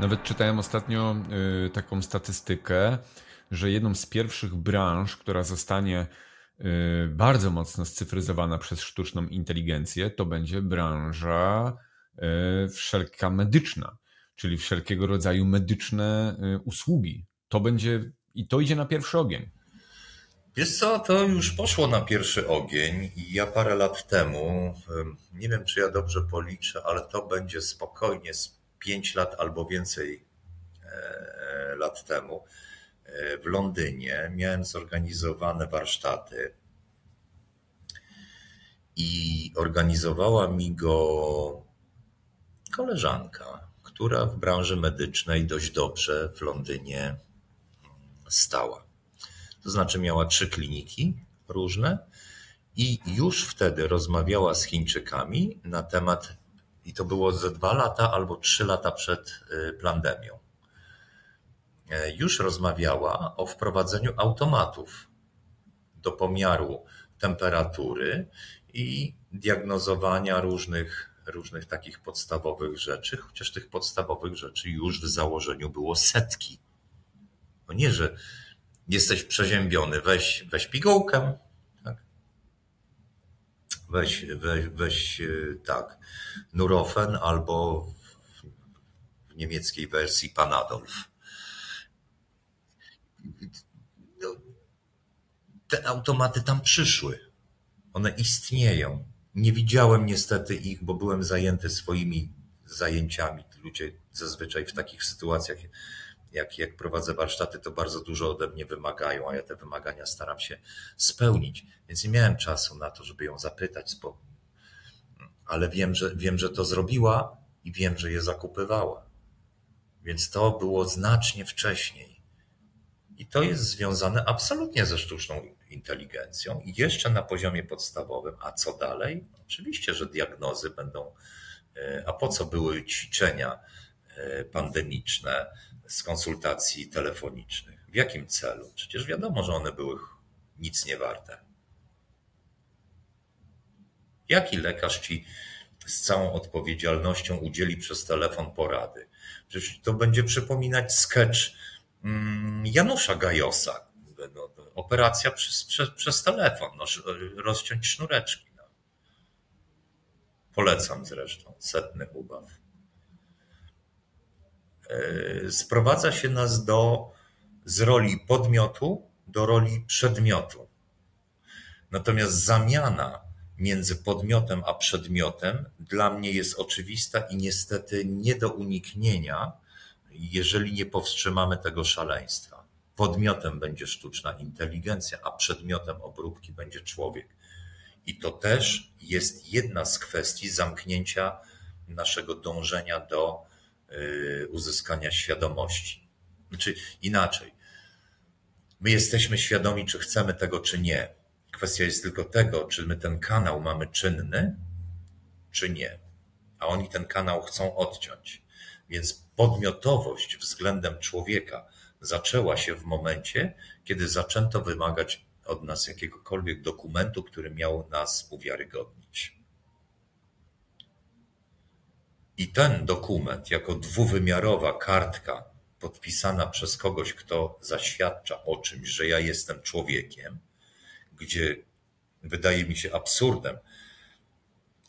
Nawet czytałem ostatnio y, taką statystykę, że jedną z pierwszych branż, która zostanie y, bardzo mocno scyfryzowana przez sztuczną inteligencję, to będzie branża y, wszelka medyczna, czyli wszelkiego rodzaju medyczne usługi. To będzie i to idzie na pierwszy ogień. Wiesz co, to już poszło na pierwszy ogień i ja parę lat temu, nie wiem czy ja dobrze policzę, ale to będzie spokojnie z 5 lat albo więcej e, lat temu e, w Londynie miałem zorganizowane warsztaty i organizowała mi go koleżanka, która w branży medycznej dość dobrze w Londynie stała. To znaczy miała trzy kliniki różne i już wtedy rozmawiała z Chińczykami na temat, i to było ze dwa lata albo trzy lata przed y, pandemią. E, już rozmawiała o wprowadzeniu automatów do pomiaru temperatury i diagnozowania różnych, różnych takich podstawowych rzeczy, chociaż tych podstawowych rzeczy już w założeniu było setki. No nie, że jesteś przeziębiony, weź, weź pigułkę? Weź, weź, weź e, tak, Nurofen albo w niemieckiej wersji Panadolf. No, te automaty tam przyszły. One istnieją. Nie widziałem niestety ich, bo byłem zajęty swoimi zajęciami. Ludzie zazwyczaj w takich sytuacjach jak, jak prowadzę warsztaty, to bardzo dużo ode mnie wymagają, a ja te wymagania staram się spełnić. Więc nie miałem czasu na to, żeby ją zapytać, ale wiem, że, wiem, że to zrobiła i wiem, że je zakupywała. Więc to było znacznie wcześniej. I to jest związane absolutnie ze sztuczną inteligencją i jeszcze na poziomie podstawowym. A co dalej? Oczywiście, że diagnozy będą. E, a po co były ćwiczenia e, pandemiczne? Z konsultacji telefonicznych. W jakim celu? Przecież wiadomo, że one były nic nie warte. Jaki lekarz ci z całą odpowiedzialnością udzieli przez telefon porady? Przecież to będzie przypominać sketch mm, Janusza Gajosa. No, operacja przez, przez, przez telefon, no, rozciąć sznureczki. No. Polecam zresztą, setny ubaw. E, sprowadza się nas do, z roli podmiotu do roli przedmiotu. Natomiast zamiana między podmiotem a przedmiotem dla mnie jest oczywista i niestety nie do uniknienia, jeżeli nie powstrzymamy tego szaleństwa. Podmiotem będzie sztuczna inteligencja, a przedmiotem obróbki będzie człowiek. I to też jest jedna z kwestii zamknięcia naszego dążenia do uzyskania świadomości. Znaczy inaczej. My jesteśmy świadomi, czy chcemy tego, czy nie. Kwestia jest tylko tego, czy my ten kanał mamy czynny, czy nie. A oni ten kanał chcą odciąć. Więc podmiotowość względem człowieka zaczęła się w momencie, kiedy zaczęto wymagać od nas jakiegokolwiek dokumentu, który miał nas uwiarygodnić. I ten dokument, jako dwuwymiarowa kartka podpisana przez kogoś, kto zaświadcza o czymś, że ja jestem człowiekiem, gdzie wydaje mi się absurdem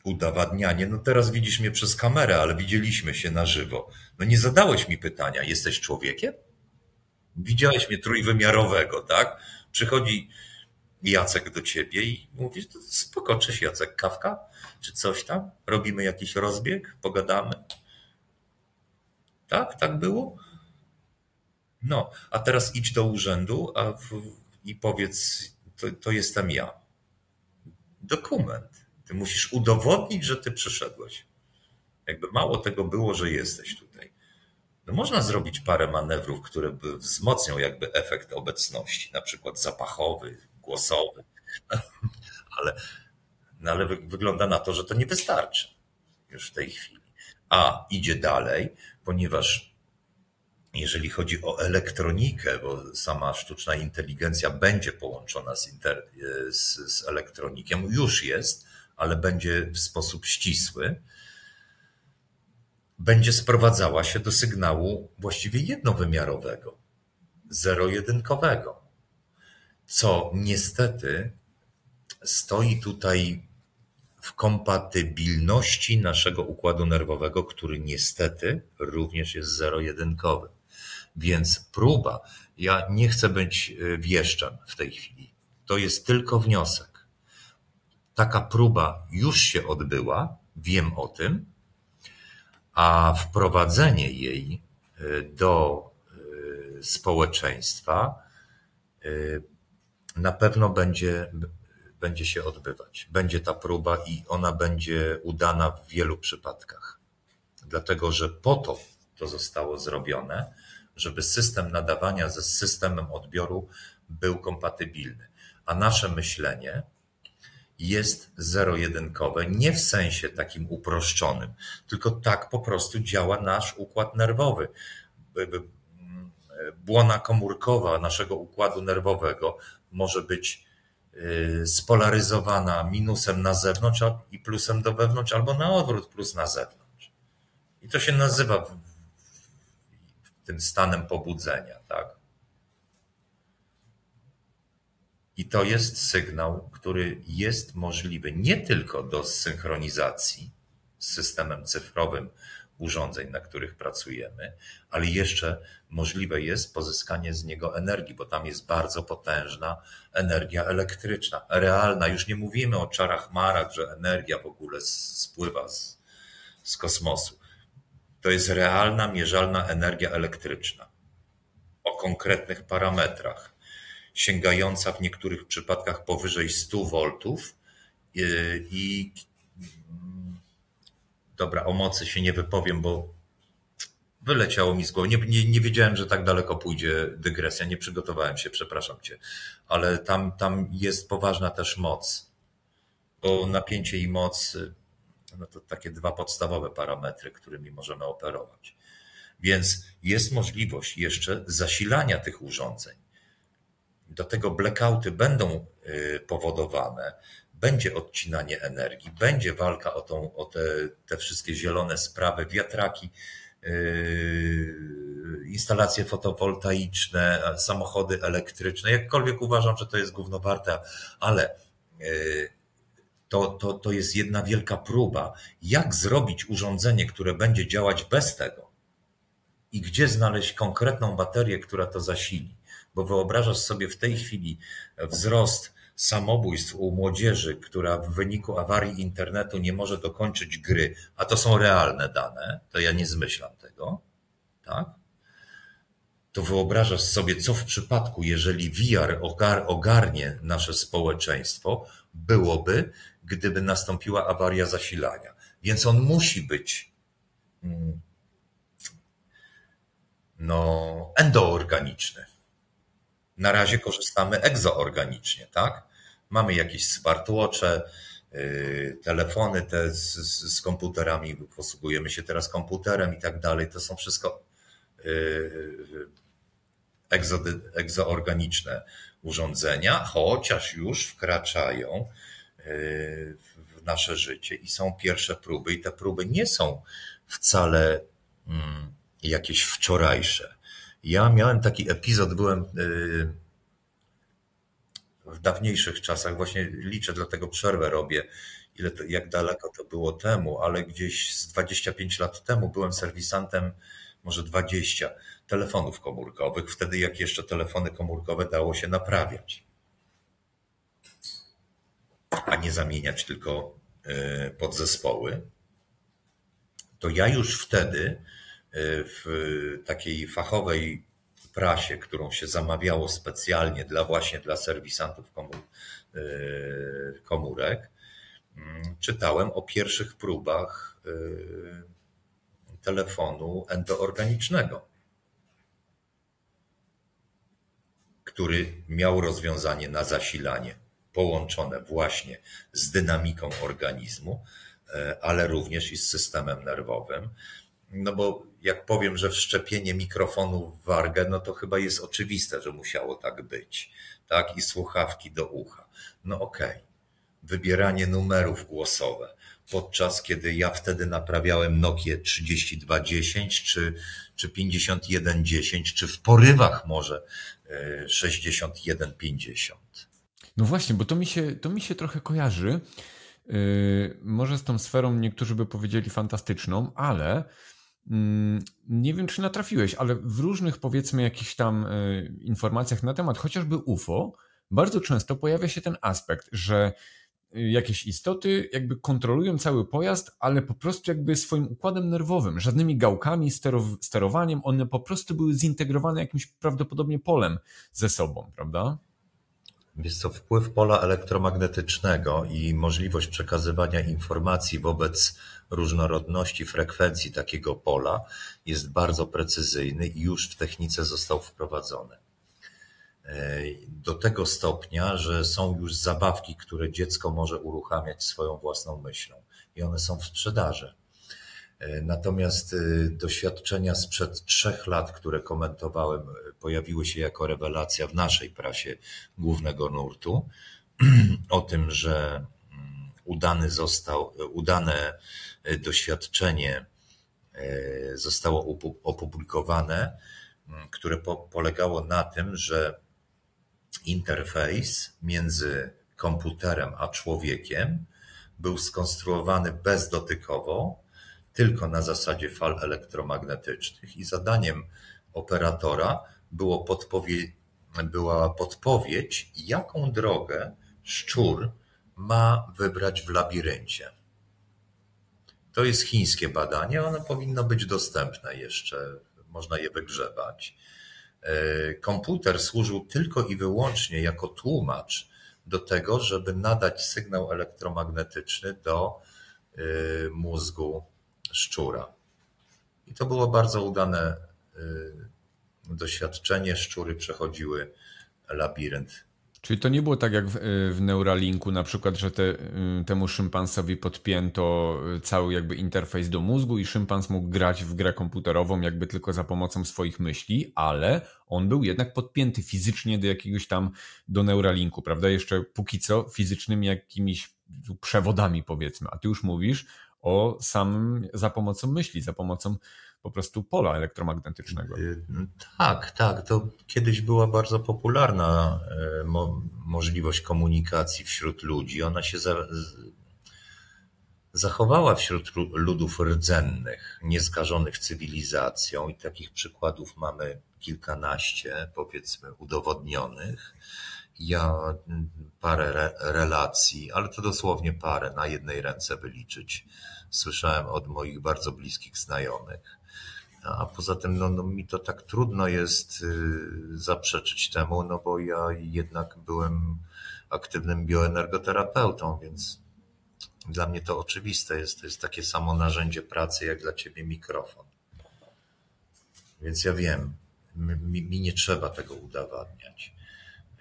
udowadnianie, no teraz widzisz mnie przez kamerę, ale widzieliśmy się na żywo. No nie zadałeś mi pytania, jesteś człowiekiem? Widziałeś mnie trójwymiarowego, tak? Przychodzi Jacek do ciebie i mówi, spoko, cześć Jacek, kawka? Czy coś tam? Robimy jakiś rozbieg? Pogadamy? Tak? Tak było? No, a teraz idź do urzędu w, i powiedz, to, to jestem ja. Dokument. Ty musisz udowodnić, że ty przyszedłeś. Jakby mało tego było, że jesteś tutaj. No można zrobić parę manewrów, które by wzmocnią jakby efekt obecności, na przykład zapachowy, głosowy, ale, no ale wygląda na to, że to nie wystarczy już w tej chwili. A idzie dalej, ponieważ jeżeli chodzi o elektronikę, bo sama sztuczna inteligencja będzie połączona z, inter, z, z elektronikiem, już jest, ale będzie w sposób ścisły, będzie sprowadzała się do sygnału właściwie jednowymiarowego, zero-jedynkowego, co niestety stoi tutaj w kompatybilności naszego układu nerwowego, który niestety również jest zero-jedynkowy. Więc próba, ja nie chcę być e, wieszczem w tej chwili, to jest tylko wniosek. Taka próba już się odbyła, wiem o tym, a wprowadzenie jej e, do e, społeczeństwa na pewno będzie, będzie się odbywać. Będzie ta próba i ona będzie udana w wielu przypadkach. Dlatego, że po to to zostało zrobione, żeby system nadawania ze systemem odbioru był kompatybilny. A nasze myślenie jest zero-jedynkowe, nie w sensie takim uproszczonym, tylko tak po prostu działa nasz układ nerwowy. Błona komórkowa naszego układu nerwowego może być y, spolaryzowana minusem na zewnątrz i plusem do wewnątrz, albo na odwrót plus na zewnątrz. I to się nazywa tym stanem pobudzenia, tak? I to jest sygnał, który jest możliwy nie tylko do synchronizacji z systemem cyfrowym urządzeń, na których pracujemy, ale jeszcze możliwe jest pozyskanie z niego energii, bo tam jest bardzo potężna energia elektryczna, realna. Już nie mówimy o czarach marach, że energia w ogóle spływa z, z kosmosu. To jest realna, mierzalna energia elektryczna o konkretnych parametrach, sięgająca w niektórych przypadkach powyżej 100 V i dobra, o mocy się nie wypowiem, bo wyleciało mi z głowy. Nie, nie, nie, wiedziałem, że tak daleko pójdzie dygresja. Nie przygotowałem się, przepraszam cię. Ale tam, tam jest poważna też moc. Bo napięcie i moc no to takie dwa podstawowe parametry, którymi możemy operować. Więc jest możliwość jeszcze zasilania tych urządzeń. Do tego blackouty będą y, powodowane, będzie odcinanie energii, będzie walka o, tą, o te, te wszystkie zielone sprawy, wiatraki, yy, instalacje fotowoltaiczne, samochody elektryczne. Jakkolwiek uważam, że to jest gównowarte, ale yy, to, to, to jest jedna wielka próba, jak zrobić urządzenie, które będzie działać bez tego i gdzie znaleźć konkretną baterię, która to zasili. Bo wyobrażasz sobie w tej chwili wzrost samobójstw u młodzieży, która w wyniku awarii internetu nie może dokończyć gry, a to są realne dane, to ja nie zmyślam tego, tak? To wyobrażasz sobie, co w przypadku, jeżeli VR ogarnie nasze społeczeństwo, byłoby, gdyby nastąpiła awaria zasilania. Więc on musi być mm, no, endoorganiczny. Na razie korzystamy egzoorganicznie, tak? Mamy jakieś smartwatche, yy, telefony te z, z, komputerami, posługujemy się teraz komputerem i tak dalej. To są wszystko yy, egzo, egzoorganiczne urządzenia, chociaż już wkraczają w nasze życie i są pierwsze próby, i te próby nie są wcale mm, jakieś wczorajsze. Ja miałem taki epizod, byłem y, w dawniejszych czasach, właśnie liczę, dlatego przerwę robię, ile to, jak daleko to było temu, ale gdzieś z 25 lat temu byłem serwisantem, może 20 telefonów komórkowych, wtedy jak jeszcze telefony komórkowe dało się naprawiać. A nie zamieniać tylko e, podzespoły, to ja już wtedy e, w takiej fachowej prasie, którą się zamawiało specjalnie dla właśnie dla serwisantów e, komórek, mm, czytałem o pierwszych próbach telefonu endoorganicznego, który miał rozwiązanie na zasilanie połączone właśnie z dynamiką organizmu, e, ale również i z systemem nerwowym. No bo jak powiem, że wszczepienie mikrofonu w wargę, no to chyba jest oczywiste, że musiało tak być. Tak? I słuchawki do ucha. No okej. Okay. wybieranie numerów głosowe. Podczas kiedy ja wtedy naprawiałem Nokia 3210 czy, czy 5110, czy w porywach może 6150. No właśnie, bo to mi się, to mi się trochę kojarzy. Yy, może z tą sferą niektórzy by powiedzieli fantastyczną, ale nie wiem, czy natrafiłeś, ale w różnych powiedzmy jakichś tam yy, informacjach na temat chociażby UFO, bardzo często pojawia się ten aspekt, że yy, jakieś istoty jakby kontrolują cały pojazd, ale po prostu jakby swoim układem nerwowym, żadnymi gałkami, sterowaniem, one po prostu były zintegrowane jakimś prawdopodobnie polem ze sobą, prawda? Jest to wpływ pola elektromagnetycznego i możliwość przekazywania informacji wobec różnorodności frekwencji takiego pola jest bardzo precyzyjny i już w technice został wprowadzony. E, do tego stopnia, że są już zabawki, które dziecko może uruchamiać swoją własną myślą i one są w sprzedaży. E, natomiast e, doświadczenia sprzed trzech lat, które komentowałem, e, pojawiły się jako rewelacja w naszej prasie głównego nurtu. O tym, że mm, udany został, udane doświadczenie zostało opublikowane, mm, które po, polegało na tym, że interfejs między komputerem a człowiekiem był skonstruowany bezdotykowo, tylko na zasadzie fal elektromagnetycznych i zadaniem operatora było podpowie- była podpowiedź, jaką drogę szczur ma wybrać w labiryncie. To jest chińskie badanie, ono powinno być dostępne jeszcze, można je wygrzebać. E, komputer służył tylko i wyłącznie jako tłumacz do tego, żeby nadać sygnał elektromagnetyczny do e, mózgu szczura. I to było bardzo udane y, doświadczenie. Szczury przechodziły labirynt. Czyli to nie było tak jak w, y, Neuralinku, na przykład, że te, y, temu szympansowi podpięto cały jakby interfejs do mózgu i szympans mógł grać w grę komputerową jakby tylko za pomocą swoich myśli, ale on był jednak podpięty fizycznie do jakiegoś tam, do Neuralinku, prawda? Jeszcze póki co fizycznymi jakimiś przewodami powiedzmy, a ty już mówisz o samym za pomocą myśli, za pomocą po prostu pola elektromagnetycznego. Y, tak, tak. To kiedyś była bardzo popularna e, mo możliwość komunikacji wśród ludzi. Ona się za zachowała wśród ludów rdzennych, nieskażonych cywilizacją i takich przykładów mamy kilkanaście, powiedzmy, udowodnionych. Ja parę re relacji, ale to dosłownie parę, na jednej ręce wyliczyć słyszałem od moich bardzo bliskich znajomych. A poza tym no, no, mi to tak trudno jest y, zaprzeczyć temu, no bo ja jednak byłem aktywnym bioenergoterapeutą, więc dla mnie to oczywiste jest. To jest takie samo narzędzie pracy, jak dla ciebie mikrofon. Więc ja wiem, mi, mi nie trzeba tego udowadniać.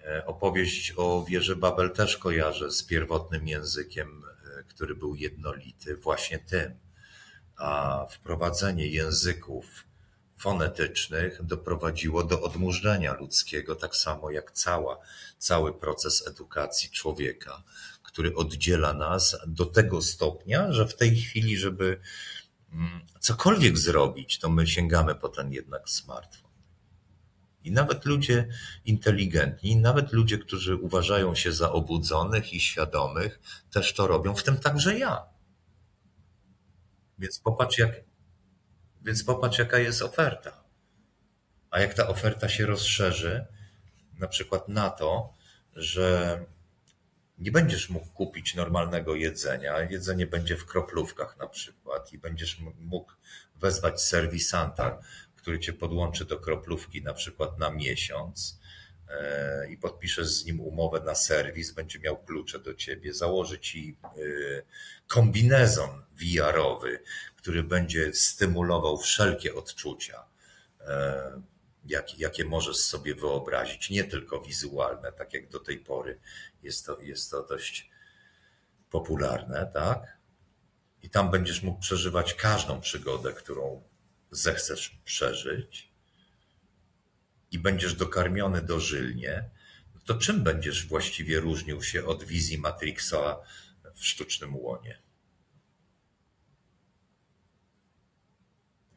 E, opowieść o wieży Babel też kojarzę z pierwotnym językiem który był jednolity właśnie tym. A wprowadzenie języków fonetycznych doprowadziło do odmurzenia ludzkiego, tak samo jak cała, cały proces edukacji człowieka, który oddziela nas do tego stopnia, że w tej chwili, żeby mm, cokolwiek zrobić, to my sięgamy po ten jednak smartfon. I nawet ludzie inteligentni, nawet ludzie, którzy uważają się za obudzonych i świadomych, też to robią, w tym także ja. Więc popatrz, jak, więc popatrz jaka jest oferta. A jak ta oferta się rozszerzy, na przykład na to, że nie będziesz mógł kupić normalnego jedzenia, jedzenie będzie w kroplówkach na przykład i będziesz mógł wezwać serwisanta, który cię podłączy do kroplówki na przykład na miesiąc e, i podpiszesz z nim umowę na serwis, będzie miał klucze do ciebie, założy ci e, kombinezon VR-owy, który będzie stymulował wszelkie odczucia, e, jakie, możesz sobie wyobrazić, nie tylko wizualne, tak jak do tej pory jest to, jest to dość popularne, tak? I tam będziesz mógł przeżywać każdą przygodę, którą zechcesz przeżyć i będziesz dokarmiony dożylnie, to czym będziesz właściwie różnił się od wizji Matrixa w sztucznym łonie?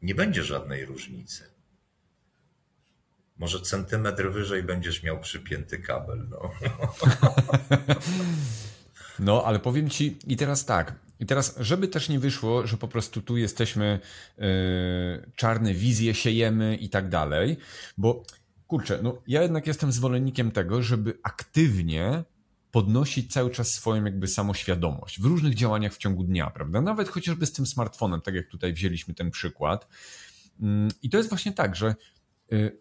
Nie będzie żadnej różnicy. Może centymetr wyżej będziesz miał przypięty kabel. No. No, ale powiem ci, i teraz tak, i teraz, żeby też nie wyszło, że po prostu tu jesteśmy yy, czarne wizje siejemy i tak dalej, bo kurczę, no ja jednak jestem zwolennikiem tego, żeby aktywnie podnosić cały czas swoją jakby samoświadomość w różnych działaniach w ciągu dnia, prawda? Nawet chociażby z tym smartfonem, tak jak tutaj wzięliśmy ten przykład. Mm, I to jest właśnie tak, że y,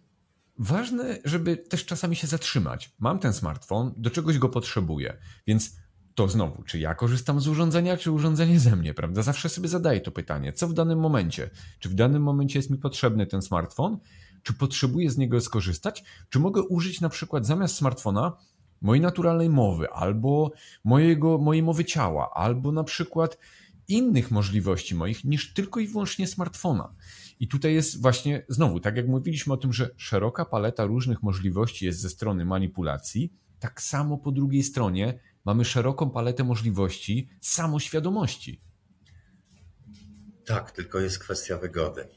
ważne, żeby też czasami się zatrzymać. Mam ten smartfon, do czegoś go potrzebuję, więc to znowu, czy ja korzystam z urządzenia, czy urządzenie ze mnie, prawda? Zawsze sobie zadaję to pytanie, co w danym momencie? Czy w danym momencie jest mi potrzebny ten smartfon? Czy potrzebuję z niego skorzystać? Czy mogę użyć na przykład zamiast smartfona mojej naturalnej mowy, albo mojego, mojej mowy ciała, albo na przykład innych możliwości moich niż tylko i wyłącznie smartfona. I tutaj jest właśnie, znowu, tak jak mówiliśmy o tym, że szeroka paleta różnych możliwości jest ze strony manipulacji, tak samo po drugiej stronie mamy szeroką paletę możliwości samoświadomości. Tak, tylko jest kwestia wygody.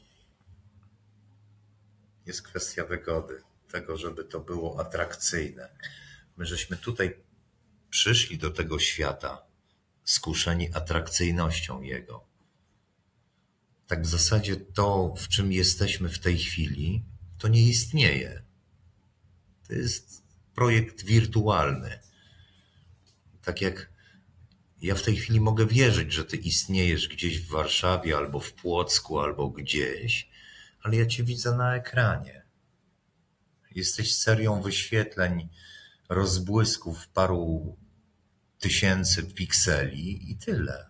Jest kwestia wygody, tego, żeby to było atrakcyjne. My żeśmy tutaj przyszli do tego świata skuszeni atrakcyjnością jego. Tak w zasadzie to, w czym jesteśmy w tej chwili, to nie istnieje. To jest projekt wirtualny. Tak jak ja w tej chwili mogę wierzyć, że ty istniejesz gdzieś w Warszawie, albo w Płocku, albo gdzieś, ale ja cię widzę na ekranie. Jesteś serią wyświetleń rozbłysków paru tysięcy pikseli i tyle.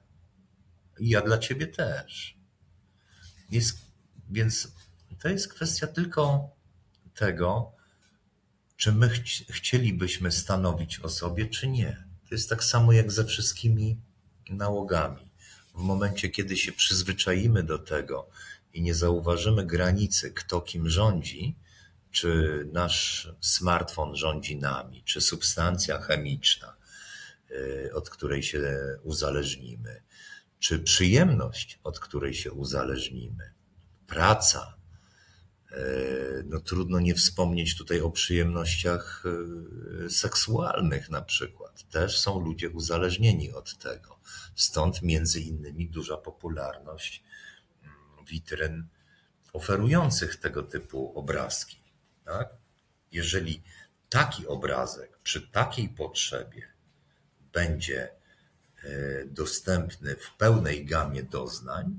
I ja dla ciebie też. Jest, więc to jest kwestia tylko tego, czy my ch chcielibyśmy stanowić o sobie, czy nie. To jest tak samo jak ze wszystkimi nałogami. W momencie, kiedy się przyzwyczaimy do tego i nie zauważymy granicy, kto kim rządzi, czy nasz smartfon rządzi nami, czy substancja chemiczna, y, od której się uzależnimy, czy przyjemność, od której się uzależnimy, praca. Y, no trudno nie wspomnieć tutaj o przyjemnościach y, seksualnych na przykład. Też są ludzie uzależnieni od tego. Stąd między innymi duża popularność mm, witryn oferujących tego typu obrazki. Tak? Jeżeli taki obrazek przy takiej potrzebie będzie e, dostępny w pełnej gamie doznań,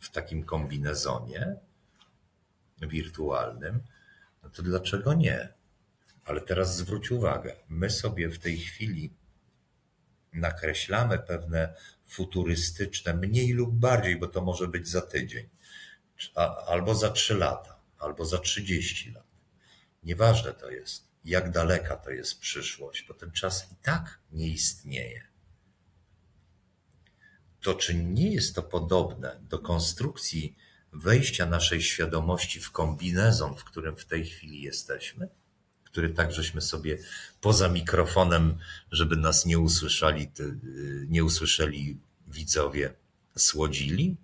w takim kombinezonie wirtualnym, no to dlaczego nie? Ale teraz zwróć uwagę, my sobie w tej chwili nakreślamy pewne futurystyczne, mniej lub bardziej, bo to może być za tydzień, albo za trzy lata albo za 30 lat. Nieważne to jest, jak daleka to jest przyszłość, bo ten czas i tak nie istnieje. To czy nie jest to podobne do konstrukcji wejścia naszej świadomości w kombinezon, w którym w tej chwili jesteśmy? Który tak żeśmy sobie poza mikrofonem, żeby nas nie usłyszeli, nie usłyszeli widzowie, słodzili?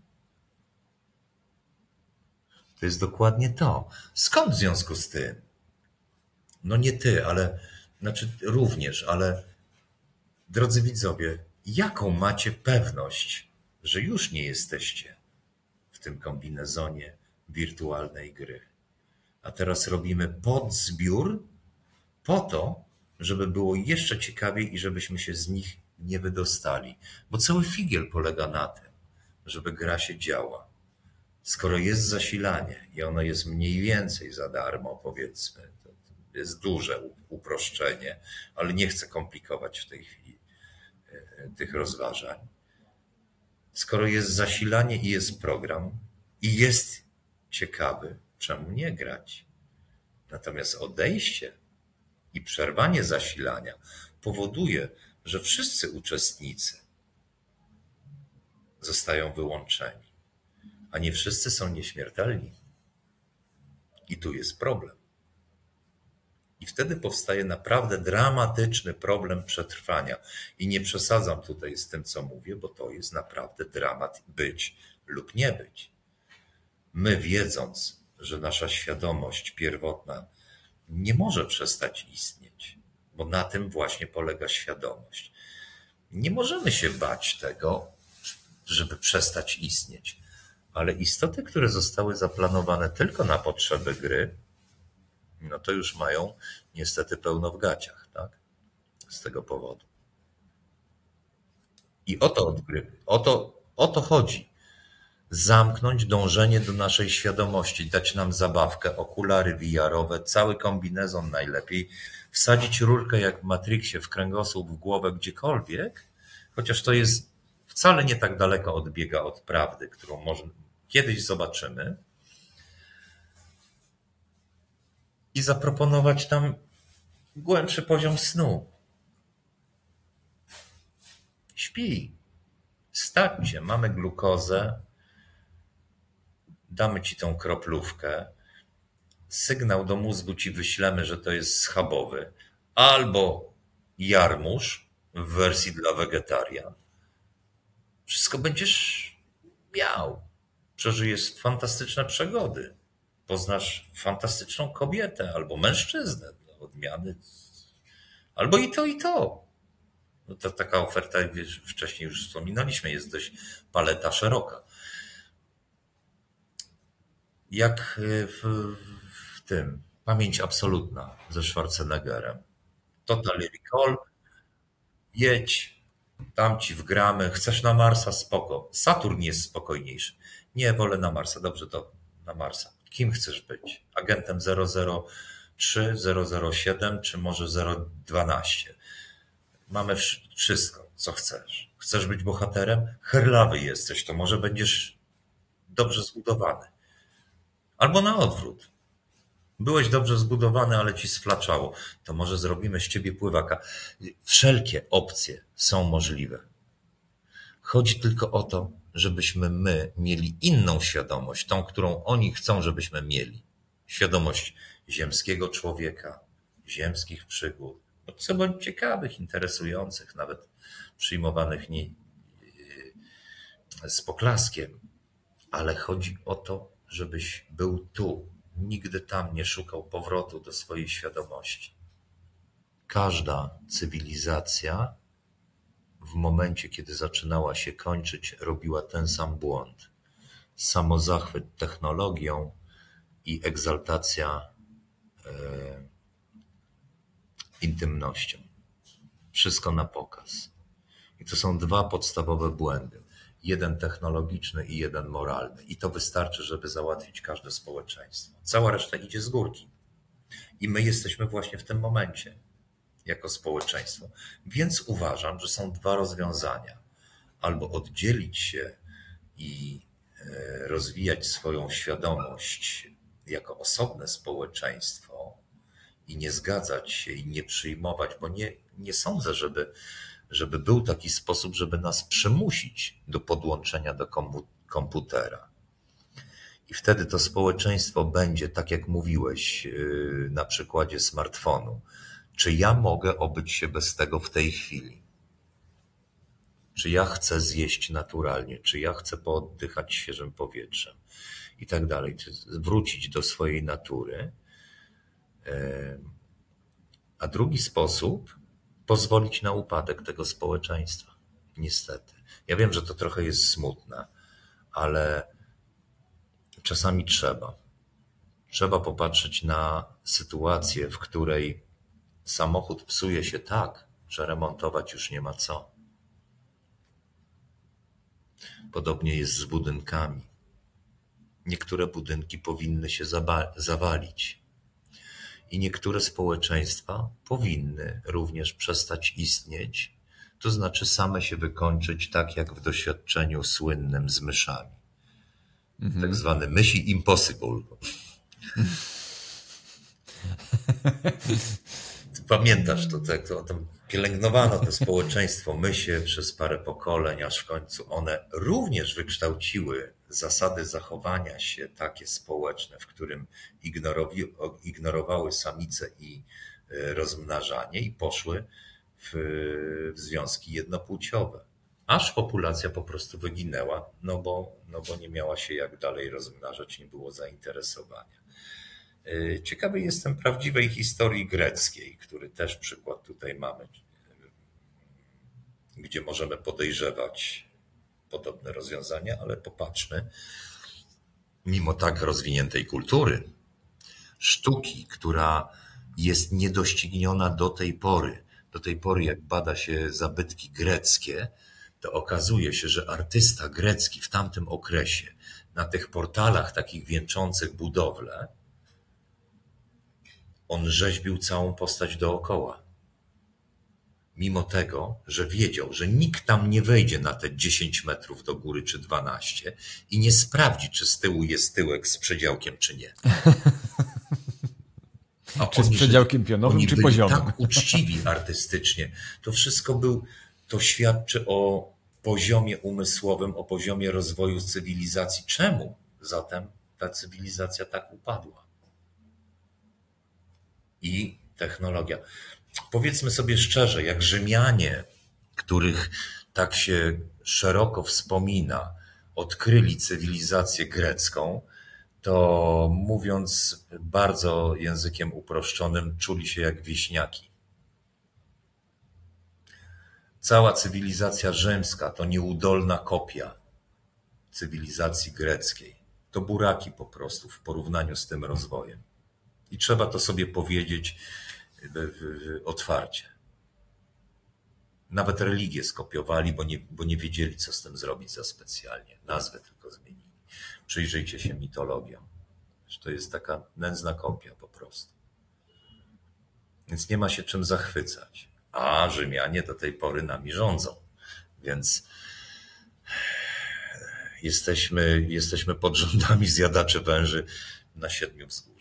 To jest dokładnie to. Skąd w związku z tym? No nie ty, ale znaczy również, ale drodzy widzowie, jaką macie pewność, że już nie jesteście tym kombinezonie wirtualnej gry? A teraz robimy podzbiór po to, żeby było jeszcze ciekawiej i żebyśmy się z nich nie wydostali. Bo cały figiel polega na tym, żeby gra się działa skoro jest zasilanie i ono jest mniej więcej za darmo, powiedzmy, to jest duże uproszczenie, ale nie chcę komplikować w tej chwili e, tych rozważań. Skoro jest zasilanie i jest program i jest ciekawy, czemu nie grać? Natomiast odejście i przerwanie zasilania powoduje, że wszyscy uczestnicy zostają wyłączeni a nie wszyscy są nieśmiertelni. I tu jest problem. I wtedy powstaje naprawdę dramatyczny problem przetrwania. I nie przesadzam tutaj z tym, co mówię, bo to jest naprawdę dramat być lub nie być. My, wiedząc, że nasza świadomość pierwotna nie może przestać istnieć, bo na tym właśnie polega świadomość. Nie możemy się bać tego, żeby przestać istnieć, ale istoty, które zostały zaplanowane tylko na potrzeby gry, no to już mają niestety pełno w gaciach, tak? Z tego powodu. I o to, o to, o to chodzi. Zamknąć dążenie do naszej świadomości, dać nam zabawkę, okulary VR-owe, cały kombinezon najlepiej, wsadzić rurkę jak w Matrixie w kręgosłup, w głowę, gdziekolwiek, chociaż to jest wcale nie tak daleko odbiega od prawdy, którą może kiedyś zobaczymy, i zaproponować tam głębszy poziom snu. Śpi. Stać się, mamy glukozę, damy ci tą kroplówkę, sygnał do mózgu ci wyślemy, że to jest schabowy, albo jarmuż w wersji dla wegetarian. Wszystko będziesz miał. Przeżyjesz fantastyczne przygody poznasz fantastyczną kobietę albo mężczyznę dla odmiany, albo i to, i to. No to taka oferta, wiesz, wcześniej już wspominaliśmy, jest dość paleta szeroka. Jak w, w tym Pamięć absolutna ze Schwarzeneggerem. Total Recall, jedź, tam ci wgramy, chcesz na Marsa, spoko. Saturn jest spokojniejszy. Nie, wolę na Marsa, dobrze, to na Marsa. Kim chcesz być? Agentem 003, 007 czy może 012? Mamy wszystko, co chcesz. Chcesz być bohaterem? Herlawy jesteś, to może będziesz dobrze zbudowany. Albo na odwrót. Byłeś dobrze zbudowany, ale ci sflaczało. To może zrobimy z ciebie pływaka. Wszelkie opcje są możliwe. Chodzi tylko o to, żebyśmy my mieli inną świadomość, tą, którą oni chcą, żebyśmy mieli. Świadomość ziemskiego człowieka, ziemskich przygód, co bądź ciekawych, interesujących, nawet przyjmowanych nie, z poklaskiem. Ale chodzi o to, żebyś był tu, nigdy tam nie szukał powrotu do swojej świadomości. Każda cywilizacja w momencie, kiedy zaczynała się kończyć, robiła ten sam błąd. Samozachwyt technologią i egzaltacja e, intymnością. Wszystko na pokaz. I to są dwa podstawowe błędy. Jeden technologiczny i jeden moralny. I to wystarczy, żeby załatwić każde społeczeństwo. Cała reszta idzie z górki. I my jesteśmy właśnie w tym momencie jako społeczeństwo. Więc uważam, że są dwa rozwiązania. Albo oddzielić się i e, rozwijać swoją świadomość jako osobne społeczeństwo i nie zgadzać się i nie przyjmować, bo nie, nie sądzę, żeby, żeby był taki sposób, żeby nas przymusić do podłączenia do komputera. I wtedy to społeczeństwo będzie, tak jak mówiłeś, yy, na przykładzie smartfonu, czy ja mogę obyć się bez tego w tej chwili? Czy ja chcę zjeść naturalnie? Czy ja chcę pooddychać świeżym powietrzem? I tak dalej. Wrócić do swojej natury? A drugi sposób, pozwolić na upadek tego społeczeństwa. Niestety. Ja wiem, że to trochę jest smutne, ale czasami trzeba. Trzeba popatrzeć na sytuację, w której Samochód psuje się tak, że remontować już nie ma co. Podobnie jest z budynkami. Niektóre budynki powinny się zawalić i niektóre społeczeństwa powinny również przestać istnieć, to znaczy same się wykończyć, tak jak w doświadczeniu słynnym z myszami. Mhm. Tak zwany mysi impossible. pamiętasz to, tak, to, to pielęgnowano to społeczeństwo mysie przez parę pokoleń, aż w końcu one również wykształciły zasady zachowania się takie społeczne, w którym ignorowały samice i e, rozmnażanie i poszły w, w związki jednopłciowe. Aż populacja po prostu wyginęła, no bo, no bo nie miała się jak dalej rozmnażać, nie było zainteresowania. E, ciekawy jestem prawdziwej historii greckiej, który też przykład tutaj mamy, gdzie możemy podejrzewać podobne rozwiązania, ale popatrzmy, mimo tak rozwiniętej kultury, sztuki, która jest niedościgniona do tej pory, do tej pory jak bada się zabytki greckie, to okazuje się, że artysta grecki w tamtym okresie na tych portalach takich wieńczących budowlę, on rzeźbił całą postać dookoła mimo tego, że wiedział, że nikt tam nie wejdzie na te 10 metrów do góry czy 12 i nie sprawdzi, czy z tyłu jest tyłek z przedziałkiem, czy nie. A czy z przedziałkiem pionowym, oni czy byli poziomym? tak uczciwi artystycznie. To wszystko był, to świadczy o poziomie umysłowym, o poziomie rozwoju cywilizacji. Czemu zatem ta cywilizacja tak upadła? I technologia powiedzmy sobie szczerze, jak Rzymianie, których tak się szeroko wspomina, odkryli cywilizację grecką, to mówiąc bardzo językiem uproszczonym, czuli się jak wieśniaki. Cała cywilizacja rzymska to nieudolna kopia cywilizacji greckiej. To buraki po prostu w porównaniu z tym rozwojem. I trzeba to sobie powiedzieć otwarcie. Nawet religię skopiowali, bo nie, bo nie wiedzieli, co z tym zrobić za specjalnie. Nazwę tylko zmienili. Przyjrzyjcie się mitologiom. To jest taka nędzna kopia po prostu. Więc nie ma się czym zachwycać. A Rzymianie do tej pory nami rządzą. Więc jesteśmy, jesteśmy pod rządami zjadaczy węży na siedmiu wzgórzach.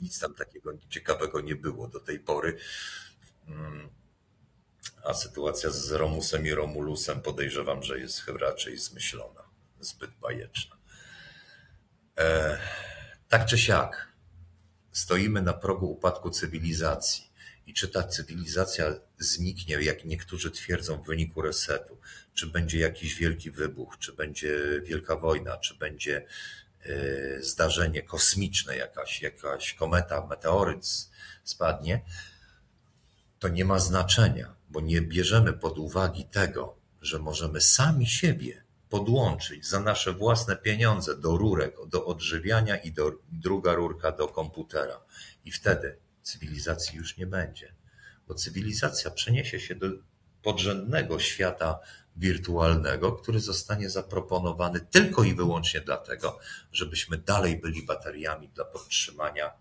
Nic tam takiego ciekawego nie było do tej pory. Mm. A sytuacja z Romusem i Romulusem podejrzewam, że jest raczej zmyślona, zbyt bajeczna. E, tak czy siak, stoimy na progu upadku cywilizacji. I czy ta cywilizacja zniknie, jak niektórzy twierdzą, w wyniku resetu? Czy będzie jakiś wielki wybuch? Czy będzie wielka wojna? Czy będzie zdarzenie kosmiczne, jakaś, jakaś kometa, meteoryt spadnie, to nie ma znaczenia, bo nie bierzemy pod uwagę tego, że możemy sami siebie podłączyć za nasze własne pieniądze do rurek, do odżywiania i do, druga rurka do komputera. I wtedy cywilizacji już nie będzie, bo cywilizacja przeniesie się do podrzędnego świata wirtualnego, który zostanie zaproponowany tylko i wyłącznie dlatego, żebyśmy dalej byli bateriami dla podtrzymania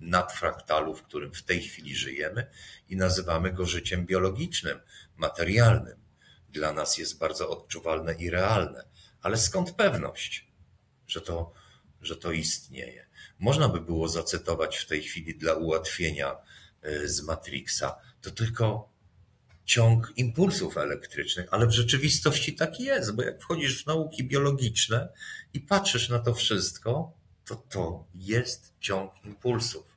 nadfraktalu, w którym w tej chwili żyjemy i nazywamy go życiem biologicznym, materialnym. Dla nas jest bardzo odczuwalne i realne. Ale skąd pewność, że to, że to istnieje? Można by było zacytować w tej chwili dla ułatwienia y, z Matrixa, to tylko ciąg impulsów elektrycznych, ale w rzeczywistości tak jest, bo jak wchodzisz w nauki biologiczne i patrzysz na to wszystko, to to jest ciąg impulsów.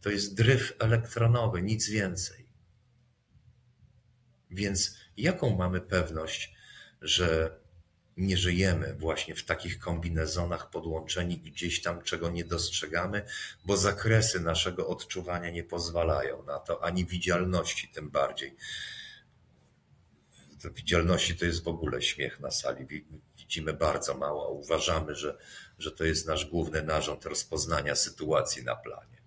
To jest dryf elektronowy, nic więcej. Więc jaką mamy pewność, że nie żyjemy właśnie w takich kombinezonach podłączeni gdzieś tam, czego nie dostrzegamy, bo zakresy naszego odczuwania nie pozwalają na to, ani widzialności tym bardziej. To widzialności to jest w ogóle śmiech na sali. Widzimy bardzo mało. Uważamy, że, że to jest nasz główny narząd rozpoznania sytuacji na planie.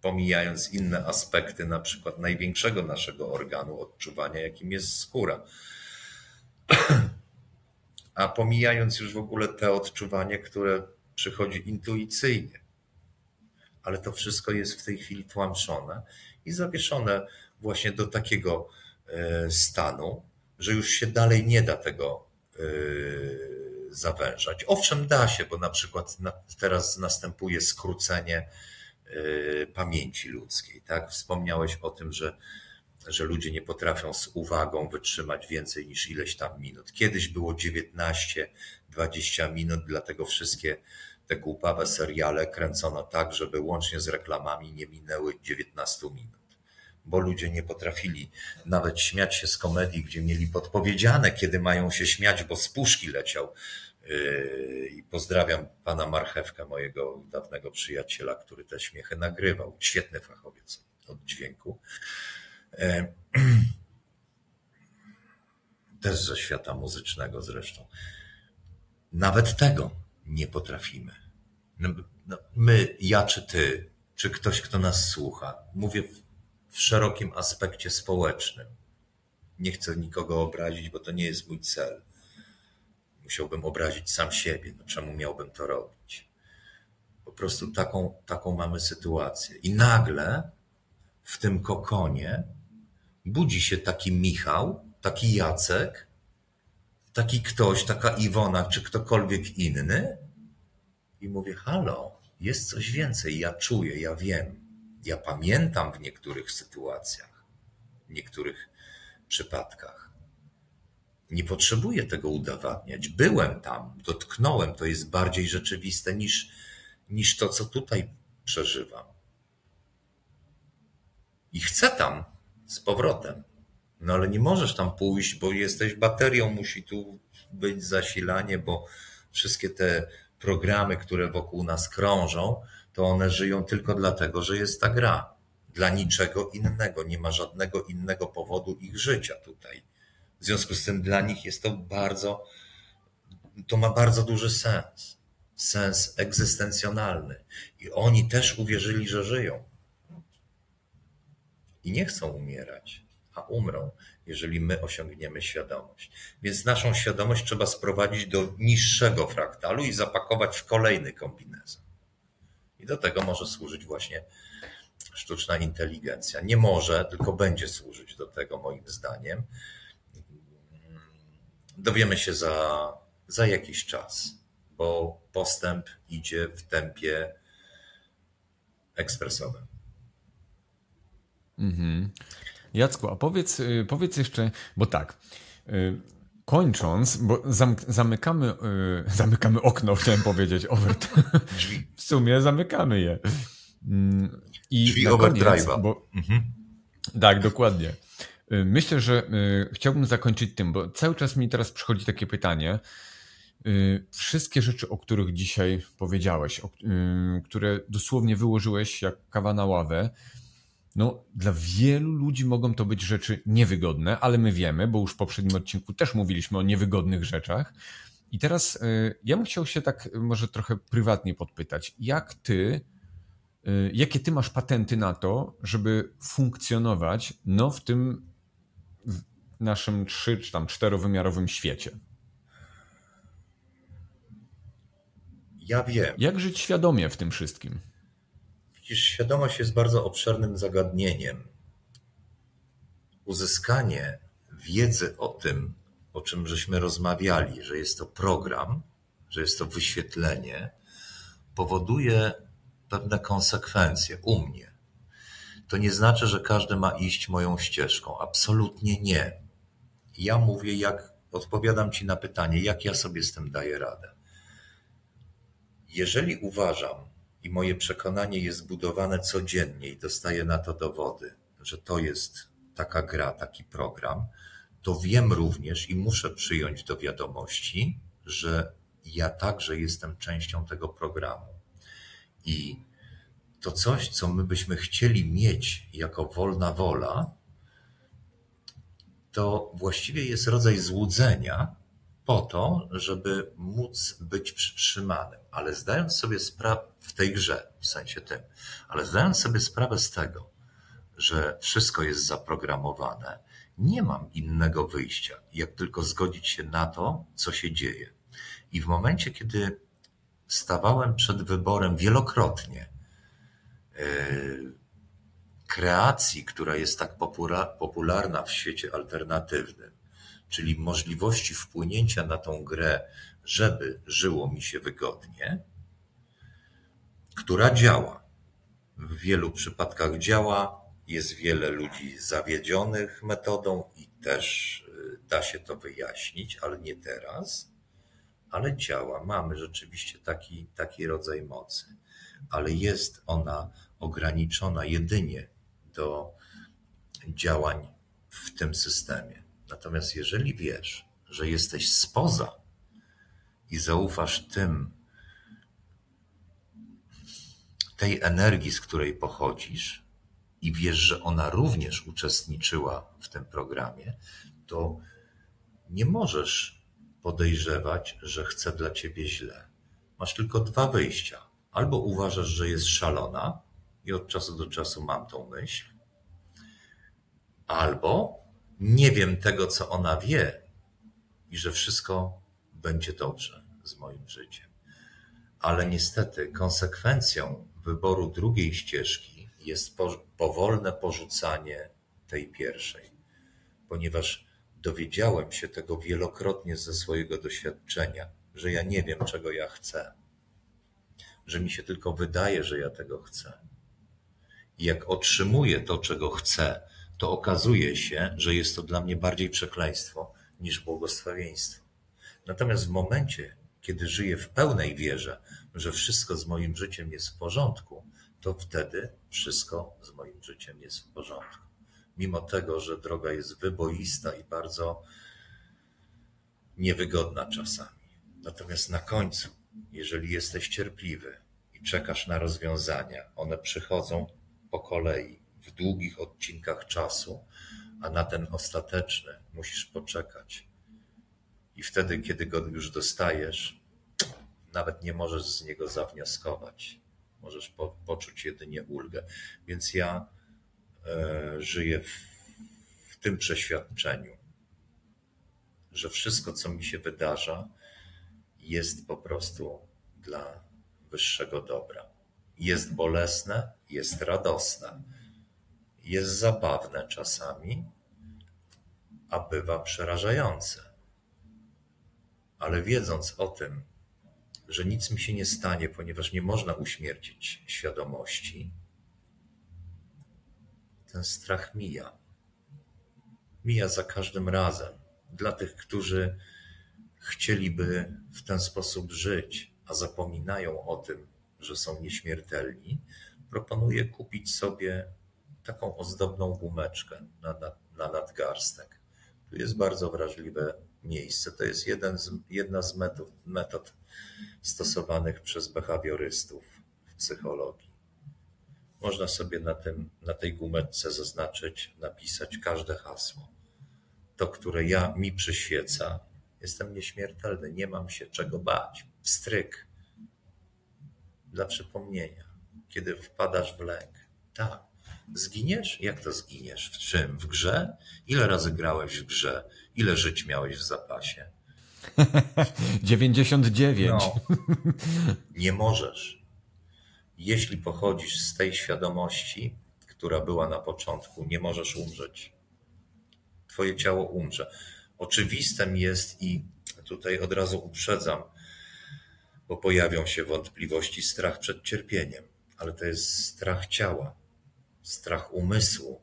Pomijając inne aspekty, na przykład największego naszego organu odczuwania, jakim jest skóra a pomijając już w ogóle te odczuwanie, które przychodzi intuicyjnie. Ale to wszystko jest w tej chwili tłamszone i zawieszone właśnie do takiego e, stanu, że już się dalej nie da tego e, zawężać. Owszem, da się, bo na przykład teraz następuje skrócenie e, pamięci ludzkiej. Tak? Wspomniałeś o tym, że że ludzie nie potrafią z uwagą wytrzymać więcej niż ileś tam minut. Kiedyś było 19-20 minut, dlatego wszystkie te głupawe seriale kręcono tak, żeby łącznie z reklamami nie minęły 19 minut. Bo ludzie nie potrafili nawet śmiać się z komedii, gdzie mieli podpowiedziane, kiedy mają się śmiać, bo z puszki leciał. Yy, I pozdrawiam pana Marchewkę, mojego dawnego przyjaciela, który te śmiechy nagrywał. Świetny fachowiec od dźwięku. E, też ze świata muzycznego zresztą. Nawet tego nie potrafimy. No, no, my, ja czy ty, czy ktoś, kto nas słucha, mówię w, szerokim aspekcie społecznym. Nie chcę nikogo obrazić, bo to nie jest mój cel. Musiałbym obrazić sam siebie. No, czemu miałbym to robić? Po prostu taką, taką mamy sytuację. I nagle w tym kokonie budzi się taki Michał, taki Jacek, taki ktoś, taka Iwona, czy ktokolwiek inny i mówię, halo, jest coś więcej, ja czuję, ja wiem, ja pamiętam w niektórych sytuacjach, w niektórych przypadkach. Nie potrzebuję tego udowadniać. Byłem tam, dotknąłem, to jest bardziej rzeczywiste niż, niż to, co tutaj przeżywam. I chcę tam z powrotem. No ale nie możesz tam pójść, bo jesteś baterią, musi tu być zasilanie, bo wszystkie te programy, które wokół nas krążą, to one żyją tylko dlatego, że jest ta gra. Dla niczego innego. Nie ma żadnego innego powodu ich życia tutaj. W związku z tym dla nich jest to bardzo, to ma bardzo duży sens. Sens egzystencjonalny. I oni też uwierzyli, że żyją. I nie chcą umierać, a umrą jeżeli my osiągniemy świadomość. Więc naszą świadomość trzeba sprowadzić do niższego fraktalu i zapakować w kolejny kombinezon. I do tego może służyć właśnie sztuczna inteligencja. Nie może, tylko będzie służyć do tego, moim zdaniem. Dowiemy się za, za jakiś czas, bo postęp idzie w tempie ekspresowym. Mhm. Jacku, a powiedz, y, powiedz jeszcze, bo tak, y, kończąc, bo zamykamy, y, zamykamy okno, chciałem powiedzieć. Drzwi. W sumie zamykamy je. Mm, I Drzwi overdrive'a. Bo... Mhm. Tak, dokładnie. Myślę, że chciałbym zakończyć tym, bo cały czas mi teraz przychodzi takie pytanie. Wszystkie rzeczy, o których dzisiaj powiedziałeś, które dosłownie wyłożyłeś jak kawa na ławę, no, dla wielu ludzi mogą to być rzeczy niewygodne, ale my wiemy, bo już w poprzednim odcinku też mówiliśmy o niewygodnych rzeczach. I teraz y, ja bym chciał się tak może trochę prywatnie podpytać, jak ty, y, jakie ty masz patenty na to, żeby funkcjonować no, w tym w naszym trzy czy tam czterowymiarowym świecie? Ja wiem. Jak żyć świadomie w tym wszystkim? Widzisz, świadomość jest bardzo obszernym zagadnieniem. Uzyskanie wiedzy o tym, o czym żeśmy rozmawiali, że jest to program, że jest to wyświetlenie, powoduje pewne konsekwencje u mnie. To nie znaczy, że każdy ma iść moją ścieżką. Absolutnie nie. Ja mówię, jak odpowiadam Ci na pytanie, jak ja sobie z tym daję radę. Jeżeli uważam, i moje przekonanie jest budowane codziennie i dostaję na to dowody, że to jest taka gra, taki program, to wiem również i muszę przyjąć do wiadomości, że ja także jestem częścią tego programu. I to coś, co my byśmy chcieli mieć jako wolna wola, to właściwie jest rodzaj złudzenia, po to, żeby móc być przytrzymanym. Ale zdając sobie sprawę w tej grze, w sensie tym, ale zdając sobie sprawę z tego, że wszystko jest zaprogramowane, nie mam innego wyjścia, jak tylko zgodzić się na to, co się dzieje. I w momencie, kiedy stawałem przed wyborem wielokrotnie yy, kreacji, która jest tak popularna w świecie alternatywnym, czyli możliwości wpłynięcia na tą grę, żeby żyło mi się wygodnie, która działa. W wielu przypadkach działa, Jest wiele ludzi zawiedzionych metodą i też y, da się to wyjaśnić, ale nie teraz. Ale działa. Mamy rzeczywiście taki, taki rodzaj mocy, ale jest ona ograniczona jedynie do działań w tym systemie. Natomiast jeżeli wiesz, że jesteś spoza i zaufasz tym, tej energii, z której pochodzisz, i wiesz, że ona również uczestniczyła w tym programie, to nie możesz podejrzewać, że chce dla ciebie źle. Masz tylko dwa wyjścia. Albo uważasz, że jest szalona i od czasu do czasu mam tą myśl, albo nie wiem tego, co ona wie i że wszystko będzie dobrze z moim życiem. Ale niestety konsekwencją wyboru drugiej ścieżki jest powolne porzucanie tej pierwszej, ponieważ dowiedziałem się tego wielokrotnie ze swojego doświadczenia, że ja nie wiem, czego ja chcę, że mi się tylko wydaje, że ja tego chcę. I jak otrzymuję to, czego chcę, to okazuje się, że jest to dla mnie bardziej przekleństwo niż błogosławieństwo. Natomiast w momencie, kiedy żyję w pełnej wierze, że wszystko z moim życiem jest w porządku, to wtedy wszystko z moim życiem jest w porządku. Mimo tego, że droga jest wyboista i bardzo niewygodna czasami. Natomiast na końcu, jeżeli jesteś cierpliwy i czekasz na rozwiązania, one przychodzą po kolei długich odcinkach czasu, a na ten ostateczny musisz poczekać. I wtedy, kiedy go już dostajesz, nawet nie możesz z niego zawnioskować. Możesz po, poczuć jedynie ulgę. Więc ja e, żyję w, w tym przeświadczeniu, że wszystko, co mi się wydarza, jest po prostu dla wyższego dobra. Jest bolesne, jest radosne, jest zabawne czasami, a bywa przerażające. Ale wiedząc o tym, że nic mi się nie stanie, ponieważ nie można uśmiercić świadomości, ten strach mija. Mija za każdym razem. Dla tych, którzy chcieliby w ten sposób żyć, a zapominają o tym, że są nieśmiertelni, proponuję kupić sobie taką ozdobną gumeczkę na, na, na nadgarstek. Tu jest bardzo wrażliwe miejsce. To jest jeden z, jedna z metod, metod stosowanych przez behawiorystów w psychologii. Można sobie na, tym, na tej gumeczce zaznaczyć, napisać każde hasło. To, które ja mi przyświeca, jestem nieśmiertelny, nie mam się czego bać. Stryk. Dla przypomnienia, kiedy wpadasz w lęk. Tak, Zginiesz? Jak to zginiesz? W czym? W grze? Ile razy grałeś w grze? Ile żyć miałeś w zapasie? 99. No, nie możesz. Jeśli pochodzisz z tej świadomości, która była na początku, nie możesz umrzeć. Twoje ciało umrze. Oczywistym jest i tutaj od razu uprzedzam, bo pojawią się wątpliwości, strach przed cierpieniem, ale to jest strach ciała strach umysłu,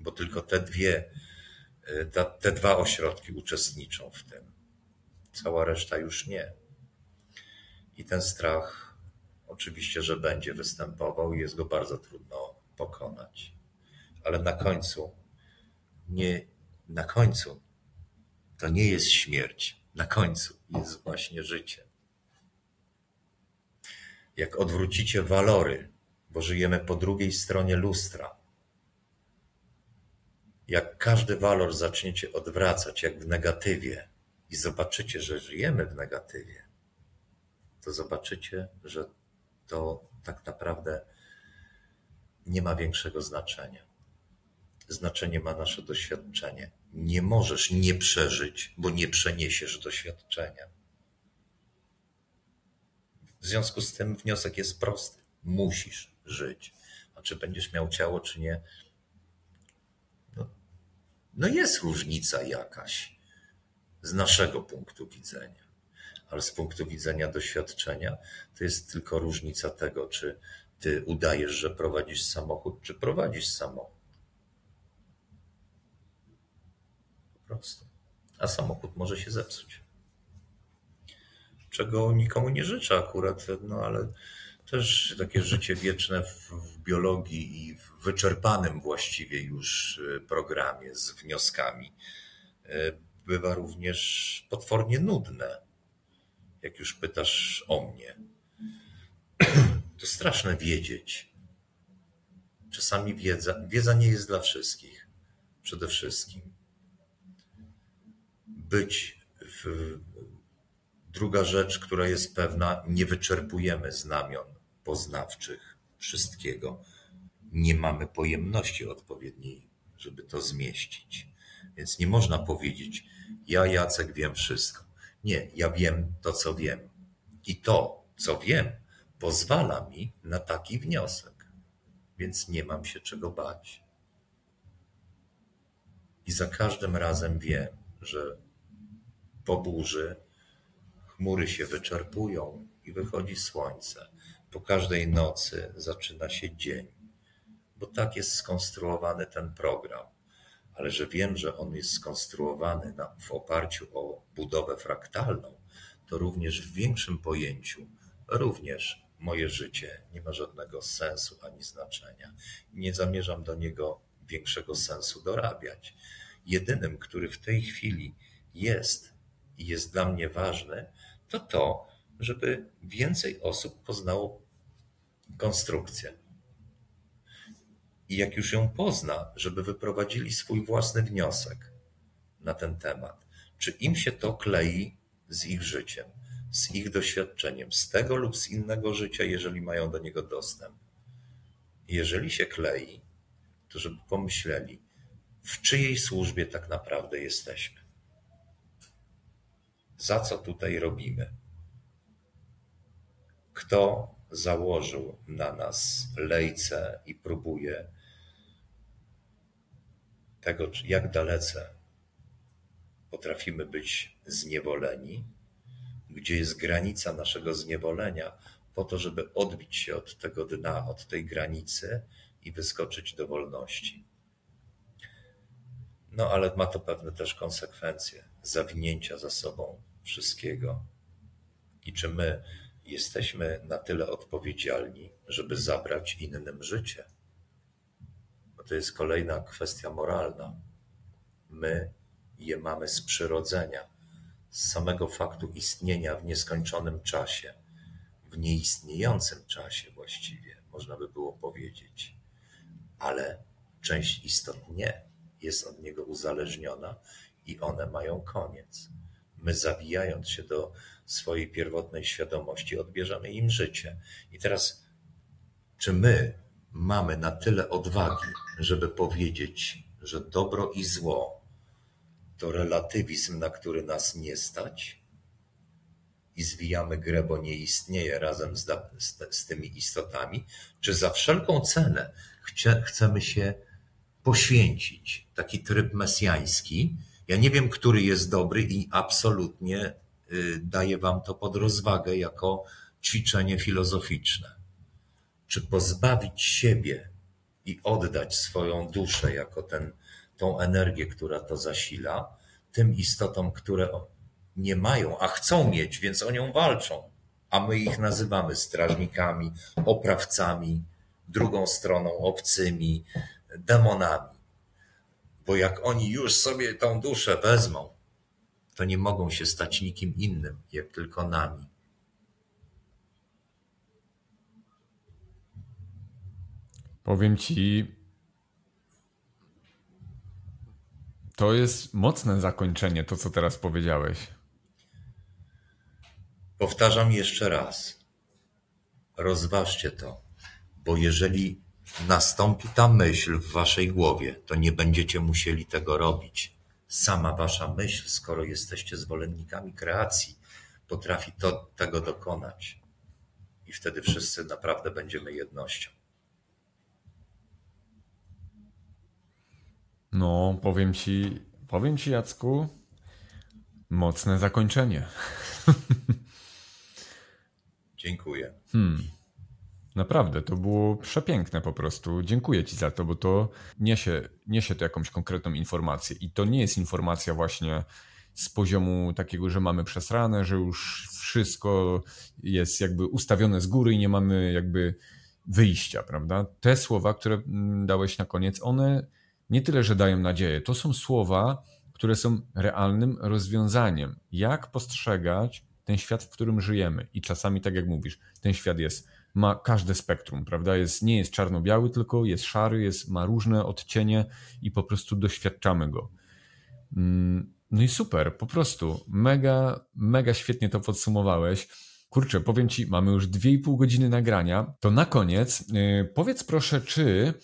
bo tylko te dwie, te, te dwa ośrodki uczestniczą w tym. Cała reszta już nie. I ten strach oczywiście, że będzie występował i jest go bardzo trudno pokonać. Ale na końcu nie, na końcu to nie jest śmierć. Na końcu jest właśnie życie. Jak odwrócicie walory bo żyjemy po drugiej stronie lustra. Jak każdy walor zaczniecie odwracać, jak w negatywie, i zobaczycie, że żyjemy w negatywie, to zobaczycie, że to tak naprawdę nie ma większego znaczenia. Znaczenie ma nasze doświadczenie. Nie możesz nie przeżyć, bo nie przeniesiesz doświadczenia. W związku z tym wniosek jest prosty. Musisz żyć. A czy będziesz miał ciało, czy nie? No, no jest różnica jakaś z naszego punktu widzenia, ale z punktu widzenia doświadczenia to jest tylko różnica tego, czy Ty udajesz, że prowadzisz samochód, czy prowadzisz samochód? Po prostu. A samochód może się zepsuć. Czego nikomu nie życzę akurat, no ale też takie życie wieczne w, w biologii i w wyczerpanym właściwie już y, programie z wnioskami y, bywa również potwornie nudne. Jak już pytasz o mnie, to straszne wiedzieć. Czasami wiedza, wiedza nie jest dla wszystkich. Przede wszystkim. Być w, druga rzecz, która jest pewna, nie wyczerpujemy znamion poznawczych wszystkiego. Nie mamy pojemności odpowiedniej, żeby to zmieścić. Więc nie można powiedzieć, ja Jacek wiem wszystko. Nie, ja wiem to, co wiem. I to, co wiem, pozwala mi na taki wniosek. Więc nie mam się czego bać. I za każdym razem wiem, że po burzy chmury się wyczerpują i wychodzi słońce. Po każdej nocy zaczyna się dzień, bo tak jest skonstruowany ten program. Ale że wiem, że on jest skonstruowany na, w oparciu o budowę fraktalną, to również w większym pojęciu, również moje życie nie ma żadnego sensu ani znaczenia. Nie zamierzam do niego większego sensu dorabiać. Jedynym, który w tej chwili jest i jest dla mnie ważny, to to, żeby więcej osób poznało konstrukcję. I jak już ją pozna, żeby wyprowadzili swój własny wniosek na ten temat. Czy im się to klei z ich życiem, z ich doświadczeniem, z tego lub z innego życia, jeżeli mają do niego dostęp. Jeżeli się klei, to żeby pomyśleli, w czyjej służbie tak naprawdę jesteśmy. Za co tutaj robimy? Kto założył na nas lejce i próbuje tego, jak dalece potrafimy być zniewoleni, gdzie jest granica naszego zniewolenia, po to, żeby odbić się od tego dna, od tej granicy i wyskoczyć do wolności. No ale ma to pewne też konsekwencje zawinięcia za sobą wszystkiego. I czy my jesteśmy na tyle odpowiedzialni, żeby zabrać innym życie? Bo to jest kolejna kwestia moralna. My je mamy z przyrodzenia, z samego faktu istnienia w nieskończonym czasie, w nieistniejącym czasie właściwie, można by było powiedzieć. Ale część istot nie jest od niego uzależniona i one mają koniec. My, zawijając się do swojej pierwotnej świadomości, odbierzemy im życie. I teraz, czy my mamy na tyle odwagi, żeby powiedzieć, że dobro i zło to relatywizm, na który nas nie stać? I zwijamy grę, bo nie istnieje razem z, z, tymi istotami? Czy za wszelką cenę chcemy się poświęcić? Taki tryb mesjański, ja nie wiem, który jest dobry i absolutnie daję wam to pod rozwagę jako ćwiczenie filozoficzne. Czy pozbawić siebie i oddać swoją duszę jako ten, tą energię, która to zasila, tym istotom, które nie mają, a chcą mieć, więc o nią walczą, a my ich nazywamy strażnikami, oprawcami, drugą stroną obcymi, demonami. Bo jak oni już sobie tą duszę wezmą, to nie mogą się stać nikim innym, jak tylko nami. Powiem ci, to jest mocne zakończenie, to co teraz powiedziałeś. Powtarzam jeszcze raz. Rozważcie to, bo jeżeli nastąpi ta myśl w waszej głowie, to nie będziecie musieli tego robić. Sama wasza myśl, skoro jesteście zwolennikami kreacji, potrafi to, tego dokonać. I wtedy wszyscy naprawdę będziemy jednością. No, powiem ci, powiem ci, Jacku, mocne zakończenie. Dziękuję. Hmm. Naprawdę, to było przepiękne po prostu. Dziękuję Ci za to, bo to niesie, niesie to jakąś konkretną informację. I to nie jest informacja właśnie z poziomu takiego, że mamy przesrane, że już wszystko jest jakby ustawione z góry i nie mamy jakby wyjścia, prawda? Te słowa, które mm, dałeś na koniec, one nie tyle, że dają nadzieję, to są słowa, które są realnym rozwiązaniem. Jak postrzegać ten świat, w którym żyjemy? I czasami, tak jak mówisz, ten świat jest, ma każde spektrum, prawda? Jest, nie jest czarno-biały, tylko jest szary, jest, ma różne odcienie i po prostu doświadczamy go. Mm, no i super, po prostu mega, mega świetnie to podsumowałeś. Kurczę, powiem Ci, mamy już 2,5 godziny nagrania. To na koniec yy, powiedz proszę, czy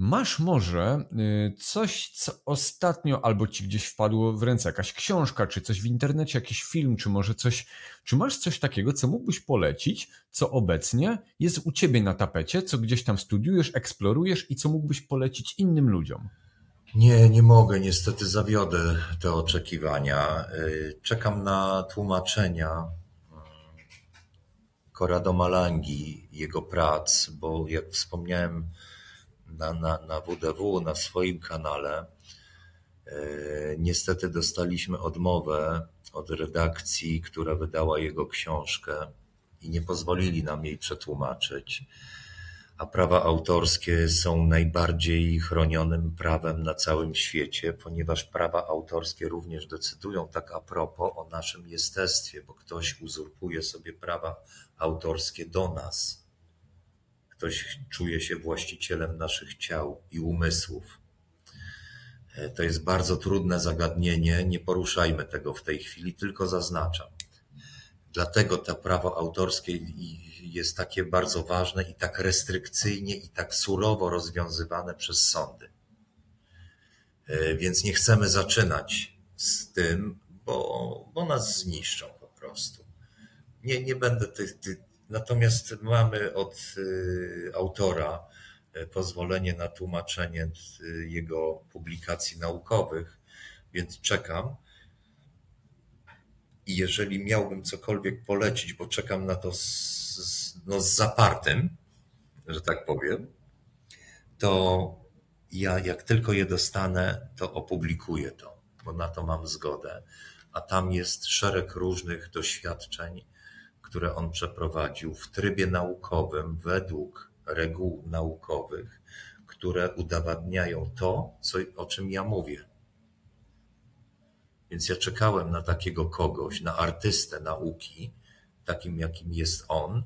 masz może yy, coś, co ostatnio albo Ci gdzieś wpadło w ręce, jakaś książka, czy coś w internecie, jakiś film, czy może coś, czy masz coś takiego, co mógłbyś polecić, co obecnie jest u Ciebie na tapecie, co gdzieś tam studiujesz, eksplorujesz i co mógłbyś polecić innym ludziom? Nie, nie mogę. Niestety zawiodę te oczekiwania. Y, czekam na tłumaczenia Corrado Malangi, jego prac, bo jak wspomniałem na, na, na WDW, na swoim kanale, y, niestety dostaliśmy odmowę od redakcji, która wydała jego książkę i nie pozwolili nam jej przetłumaczyć a prawa autorskie są najbardziej chronionym prawem na całym świecie, ponieważ prawa autorskie również decydują tak a propos o naszym jestestwie, bo ktoś uzurpuje sobie prawa autorskie do nas. Ktoś czuje się właścicielem naszych ciał i umysłów. E, to jest bardzo trudne zagadnienie, nie poruszajmy tego w tej chwili, tylko zaznaczam. Dlatego to prawo autorskie jest takie bardzo ważne i tak restrykcyjnie i tak surowo rozwiązywane przez sądy. E, więc nie chcemy zaczynać z tym, bo, bo nas zniszczą po prostu. Nie, nie będę tych, tych. Natomiast mamy od y, autora e, pozwolenie na tłumaczenie y, jego publikacji naukowych, więc czekam. I jeżeli miałbym cokolwiek polecić, bo czekam na to z, no, z zapartym, że tak powiem, to ja jak tylko je dostanę, to opublikuję to, bo na to mam zgodę. A tam jest szereg różnych doświadczeń, które on przeprowadził w trybie naukowym, według reguł naukowych, które udowadniają to, co, o czym ja mówię. Więc ja czekałem na takiego kogoś, na artystę nauki, takim jakim jest on,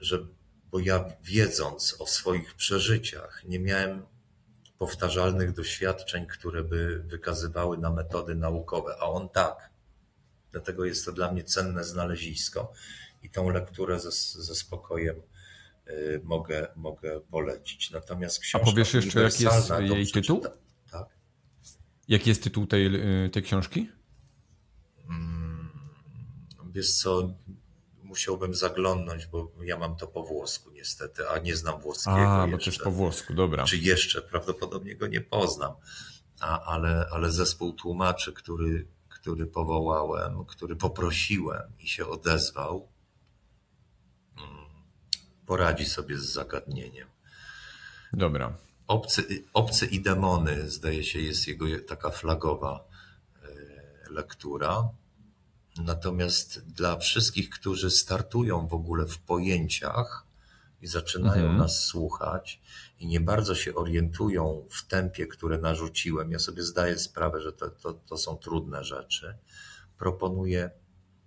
że, bo ja wiedząc o swoich przeżyciach, nie miałem powtarzalnych doświadczeń, które by wykazywały na metody naukowe, a on tak. Dlatego jest to dla mnie cenne znalezisko i tą lekturę ze, ze spokojem y, mogę, mogę polecić. Natomiast książka. A powiesz jeszcze, jaki jest jej tytuł? Tak. Jaki jest tytuł tej, y, tej książki? Hmm, wiesz co, musiałbym zaglądnąć, bo ja mam to po włosku niestety, a nie znam włoskiego A, jeszcze. bo jest po włosku, dobra. Czy jeszcze, prawdopodobnie go nie poznam. A, ale, ale zespół tłumaczy, który, który powołałem, który poprosiłem i się odezwał, mm, poradzi sobie z zagadnieniem. Dobra. Obcy, Obcy i demony, zdaje się, jest jego taka flagowa e, lektura. Natomiast dla wszystkich, którzy startują w ogóle w pojęciach i zaczynają mhm. nas słuchać i nie bardzo się orientują w tempie, które narzuciłem, ja sobie zdaję sprawę, że to, to, to są trudne rzeczy, proponuję,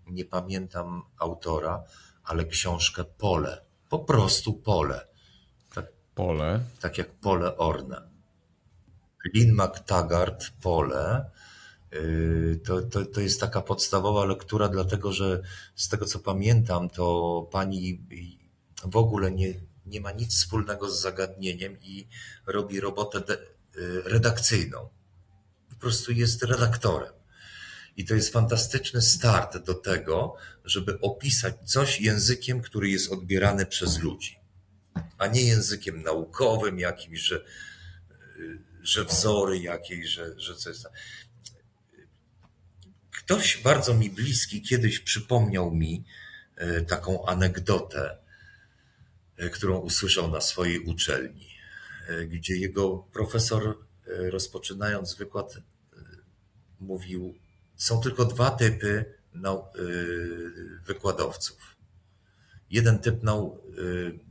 nie pamiętam autora, ale książkę Pole. Po prostu Pole. Tak, pole. Tak jak Pole Orne. Lynn McTaggart Pole Yy, to, to, to jest taka podstawowa lektura, dlatego że z tego co pamiętam, to pani w ogóle nie, nie ma nic wspólnego z zagadnieniem i robi robotę yy, redakcyjną. Po prostu jest redaktorem. I to jest fantastyczny start do tego, żeby opisać coś językiem, który jest odbierany przez ludzi, a nie językiem naukowym jakimś, że, yy, że wzory jakieś, że, że coś tam. Ktoś bardzo mi bliski kiedyś przypomniał mi e, taką anegdotę. Którą usłyszał na swojej uczelni, gdzie jego profesor, rozpoczynając wykład, mówił: Są tylko dwa typy wykładowców. Jeden typ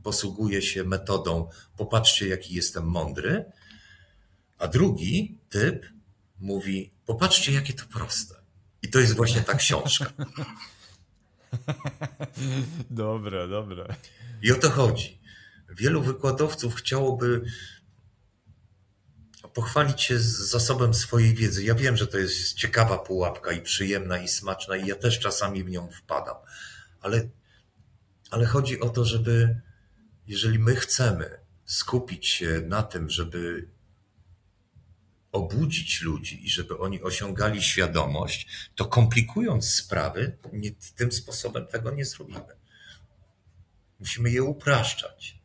posługuje się metodą: Popatrzcie, jaki jestem mądry, a drugi typ mówi: Popatrzcie, jakie to proste. I to jest właśnie ta książka. Dobre, dobre. I o to chodzi. Wielu wykładowców chciałoby pochwalić się zasobem swojej wiedzy. Ja wiem, że to jest ciekawa pułapka i przyjemna i smaczna, i ja też czasami w nią wpadam, ale, ale chodzi o to, żeby jeżeli my chcemy skupić się na tym, żeby obudzić ludzi i żeby oni osiągali świadomość, to komplikując sprawy, nie, tym sposobem tego nie zrobimy. Musimy je upraszczać.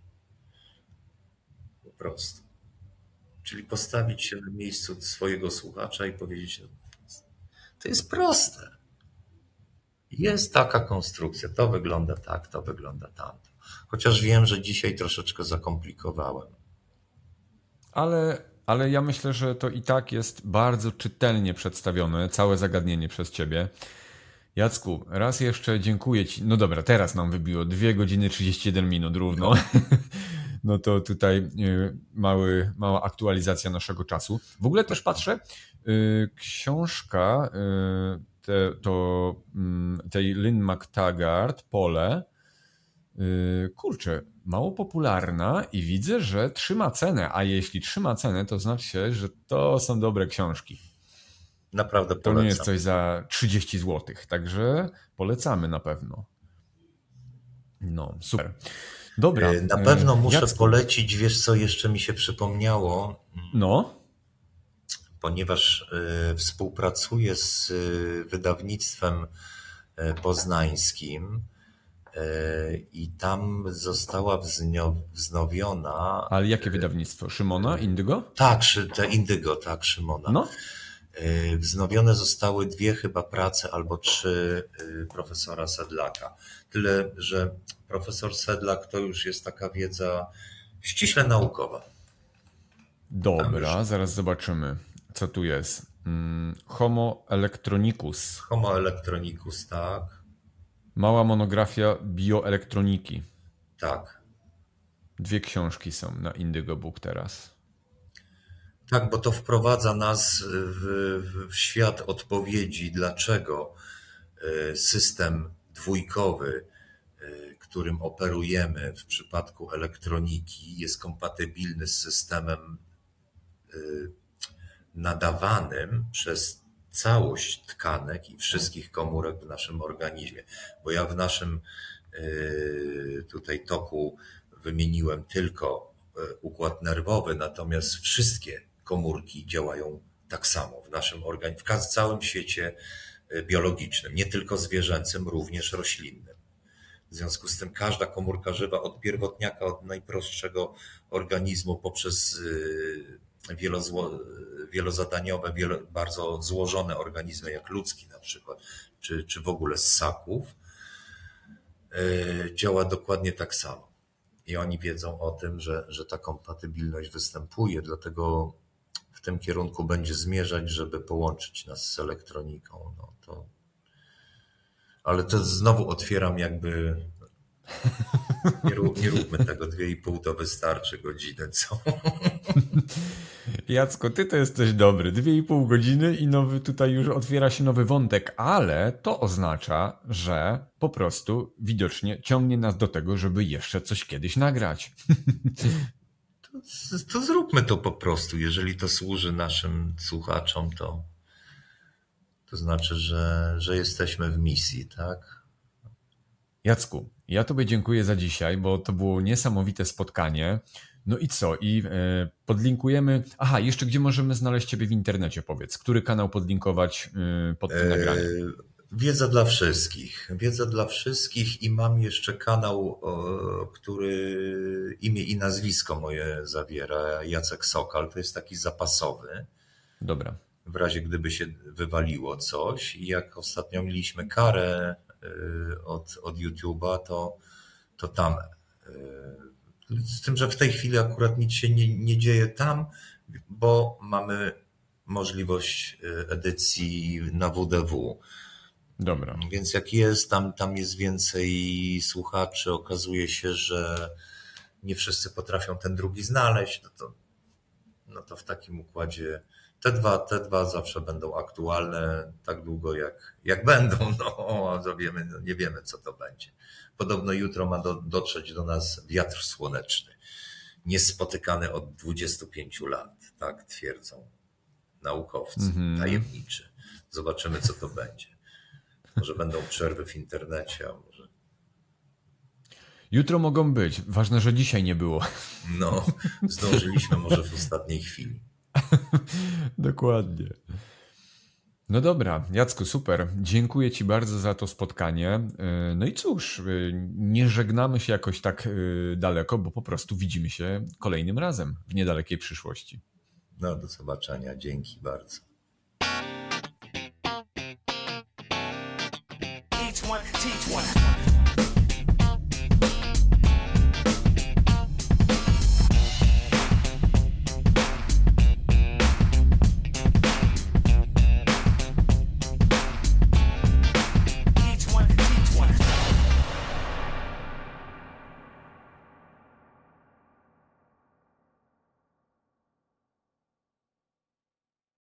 Po prostu. Czyli postawić się na miejscu swojego słuchacza i powiedzieć: To jest proste. Jest taka konstrukcja, to wygląda tak, to wygląda tamto. Chociaż wiem, że dzisiaj troszeczkę zakomplikowałem. Ale ale ja myślę, że to i tak jest bardzo czytelnie przedstawione, całe zagadnienie przez ciebie. Jacku, raz jeszcze dziękuję ci. No dobra, teraz nam wybiło 2 godziny 31 minut równo. No to tutaj e, mały, mała aktualizacja naszego czasu. W ogóle też patrzę, e, książka e, te, to, mm, tej Lynn McTaggart, Pole, kurczę, mało popularna i widzę, że trzyma cenę, a jeśli trzyma cenę, to znaczy, że to są dobre książki. Naprawdę polecam. To nie jest coś za 30 zł, także polecamy na pewno. No, super. Dobra. E, na pewno muszę polecić, wiesz co jeszcze mi się przypomniało. No. Ponieważ y, współpracuję z y, wydawnictwem y, poznańskim, i tam została wznowiona. Ale jakie wydawnictwo? Szymona? Indygo? Tak, te Indygo, tak, Szymona. No. E, wznowione zostały dwie chyba prace albo trzy e, profesora Sedlaka. Tyle, że profesor Sedlak to już jest taka wiedza ściśle naukowa. Dobra, zaraz zobaczymy, co tu jest. Mm, Homo electronicus. Homo electronicus, tak. Mała monografia bioelektroniki. Tak. Dwie książki są na Indigo Book teraz. Tak, bo to wprowadza nas w, w świat odpowiedzi, dlaczego e, system dwójkowy, e, którym operujemy w przypadku elektroniki, jest kompatybilny z systemem e, nadawanym przez całość tkanek i wszystkich komórek w naszym organizmie. Bo ja w naszym tutaj toku wymieniłem tylko układ nerwowy, natomiast wszystkie komórki działają tak samo w naszym organizmie, w całym świecie y, biologicznym, nie tylko zwierzęcym, również roślinnym. W związku z tym każda komórka żywa od pierwotniaka, od najprostszego organizmu poprzez wielozadaniowe, wielo, bardzo złożone organizmy, jak ludzki na przykład, czy, czy w ogóle ssaków, yy, działa dokładnie tak samo. I oni wiedzą o tym, że, że ta kompatybilność występuje, dlatego w tym kierunku będzie zmierzać, żeby połączyć nas z elektroniką. No to... Ale to znowu otwieram jakby nie, rób, nie róbmy tego, dwie i pół to wystarczy godziny, co? Jacko, ty to jesteś dobry. Dwie i pół godziny i nowy, tutaj już otwiera się nowy wątek, ale to oznacza, że po prostu widocznie ciągnie nas do tego, żeby jeszcze coś kiedyś nagrać. To, to zróbmy to po prostu. Jeżeli to służy naszym słuchaczom, to, to znaczy, że, że jesteśmy w misji, tak? Jacku, ja Tobie dziękuję za dzisiaj, bo to było niesamowite spotkanie. No i co? I e, podlinkujemy. Aha, jeszcze gdzie możemy znaleźć Ciebie w internecie? Powiedz, który kanał podlinkować e, pod tym nagraniem? Wiedza dla wszystkich. Wiedza dla wszystkich i mam jeszcze kanał, który imię i nazwisko moje zawiera. Jacek Sokal. To jest taki zapasowy. Dobra. W razie gdyby się wywaliło coś. I jak ostatnio mieliśmy karę Y, od, od YouTube'a, to, to tam Z tym, że w tej chwili akurat nic się nie, nie dzieje tam, bo mamy możliwość edycji na WDW. Dobra. Więc jak jest, tam, tam jest więcej słuchaczy, okazuje się, że nie wszyscy potrafią ten drugi znaleźć, no to, no to w takim układzie te dwa, te dwa zawsze będą aktualne tak długo jak, jak będą. No, to wiemy, no nie wiemy, co to będzie. Podobno jutro ma do, dotrzeć do nas wiatr słoneczny, niespotykany od 25 lat, tak twierdzą naukowcy mm -hmm. tajemniczy. Zobaczymy, co to będzie. Może będą przerwy w internecie, a może. Jutro mogą być. Ważne, że dzisiaj nie było. No, zdążyliśmy może w ostatniej chwili. Dokładnie. No dobra, Jacku, super. Dziękuję Ci bardzo za to spotkanie. No i cóż, nie żegnamy się jakoś tak daleko, bo po prostu widzimy się kolejnym razem w niedalekiej przyszłości. No, do zobaczenia. Dzięki bardzo. Teach one.